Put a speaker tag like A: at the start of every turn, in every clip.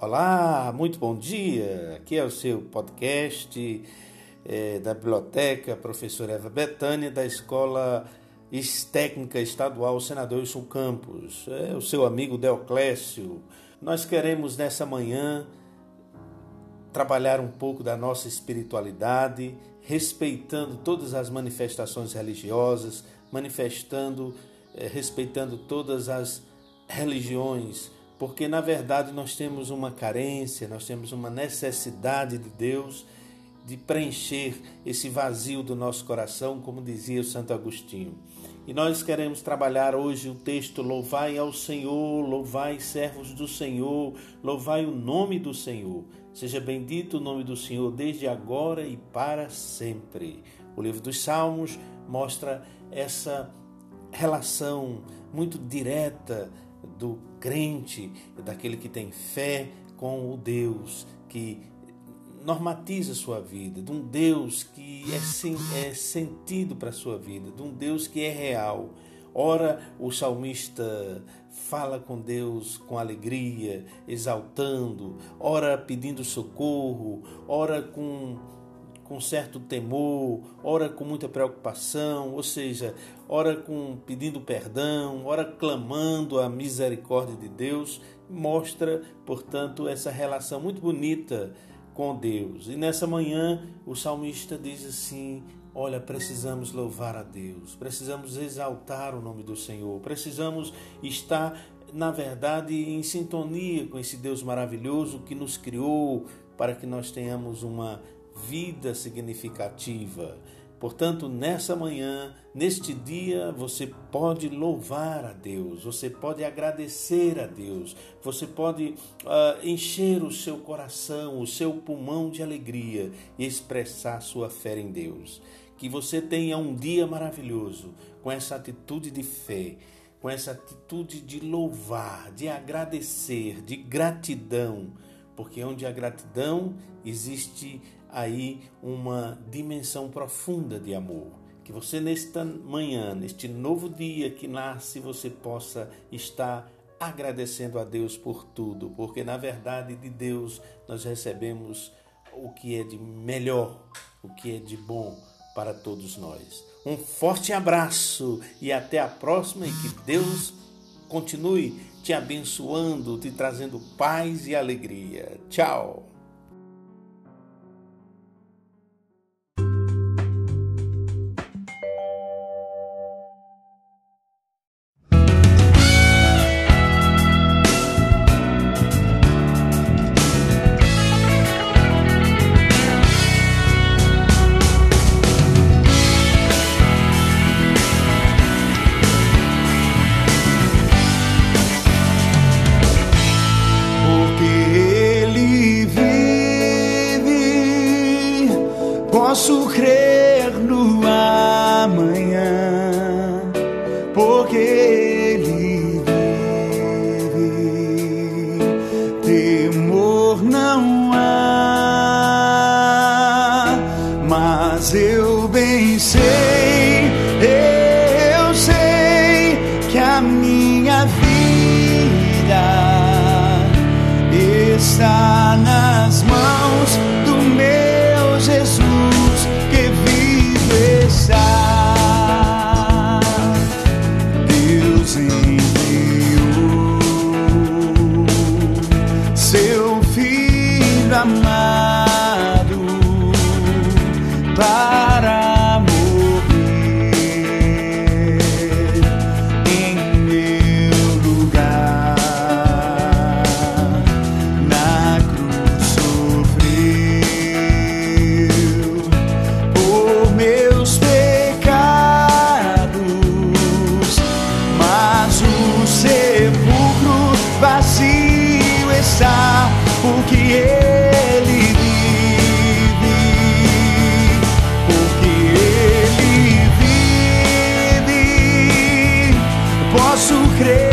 A: Olá, muito bom dia. Aqui é o seu podcast é, da Biblioteca Professora Eva Betânia, da Escola Técnica Estadual Senador Wilson Campos. É o seu amigo Deoclésio. Nós queremos nessa manhã trabalhar um pouco da nossa espiritualidade, respeitando todas as manifestações religiosas, manifestando, é, respeitando todas as religiões porque na verdade nós temos uma carência, nós temos uma necessidade de Deus de preencher esse vazio do nosso coração, como dizia o Santo Agostinho. E nós queremos trabalhar hoje o texto Louvai ao Senhor, louvai servos do Senhor, louvai o nome do Senhor. Seja bendito o nome do Senhor desde agora e para sempre. O livro dos Salmos mostra essa relação muito direta do crente, daquele que tem fé com o Deus que normatiza sua vida, de um Deus que é, é sentido para a sua vida, de um Deus que é real. Ora, o salmista fala com Deus com alegria, exaltando, ora pedindo socorro, ora com com certo temor, ora com muita preocupação, ou seja, ora com pedindo perdão, ora clamando a misericórdia de Deus, mostra, portanto, essa relação muito bonita com Deus. E nessa manhã o salmista diz assim: Olha, precisamos louvar a Deus, precisamos exaltar o nome do Senhor, precisamos estar, na verdade, em sintonia com esse Deus maravilhoso que nos criou para que nós tenhamos uma vida significativa. Portanto, nessa manhã, neste dia, você pode louvar a Deus, você pode agradecer a Deus, você pode uh, encher o seu coração, o seu pulmão de alegria e expressar sua fé em Deus. Que você tenha um dia maravilhoso com essa atitude de fé, com essa atitude de louvar, de agradecer, de gratidão, porque onde há gratidão existe aí uma dimensão profunda de amor. Que você, nesta manhã, neste novo dia que nasce, você possa estar agradecendo a Deus por tudo, porque na verdade de Deus nós recebemos o que é de melhor, o que é de bom para todos nós. Um forte abraço e até a próxima e que Deus continue te abençoando, te trazendo paz e alegria. Tchau.
B: Sei, eu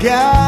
B: Yeah.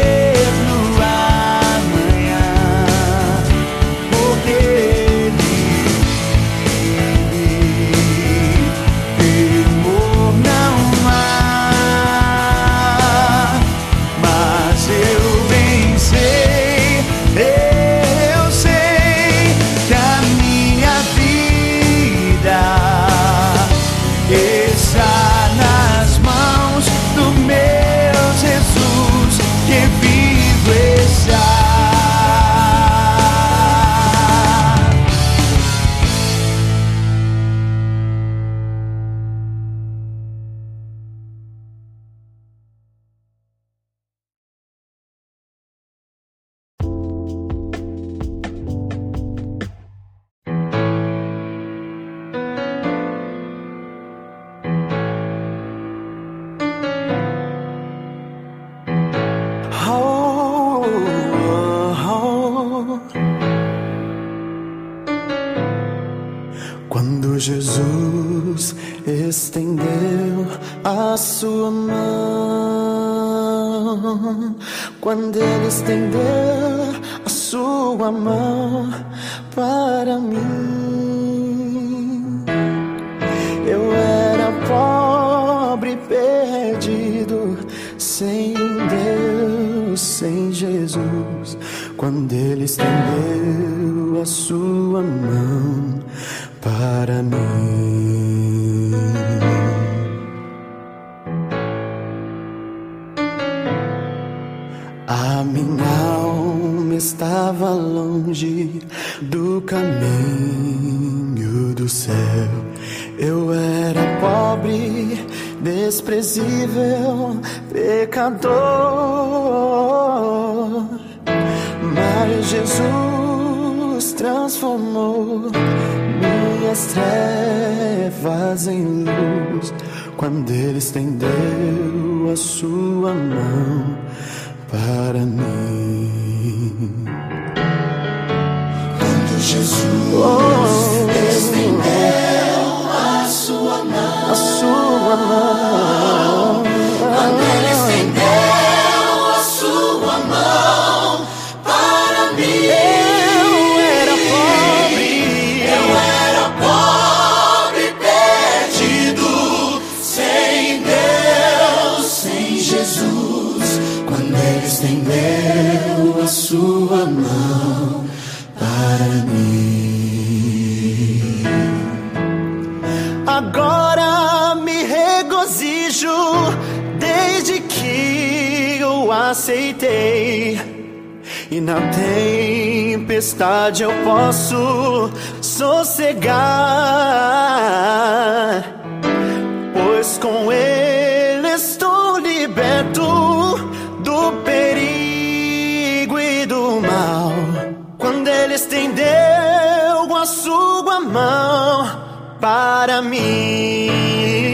B: Jesus estendeu a sua mão. Quando ele estendeu a sua mão para mim, eu era pobre, perdido, sem Deus, sem Jesus. Quando ele estendeu a sua mão invencível pecador. Mas Jesus transformou minhas trevas em luz quando Ele estendeu a sua mão para mim.
C: Quando Jesus. Oh, estendeu a sua mão para mim.
B: Agora me regozijo desde que eu aceitei. E na tempestade eu posso sossegar para me.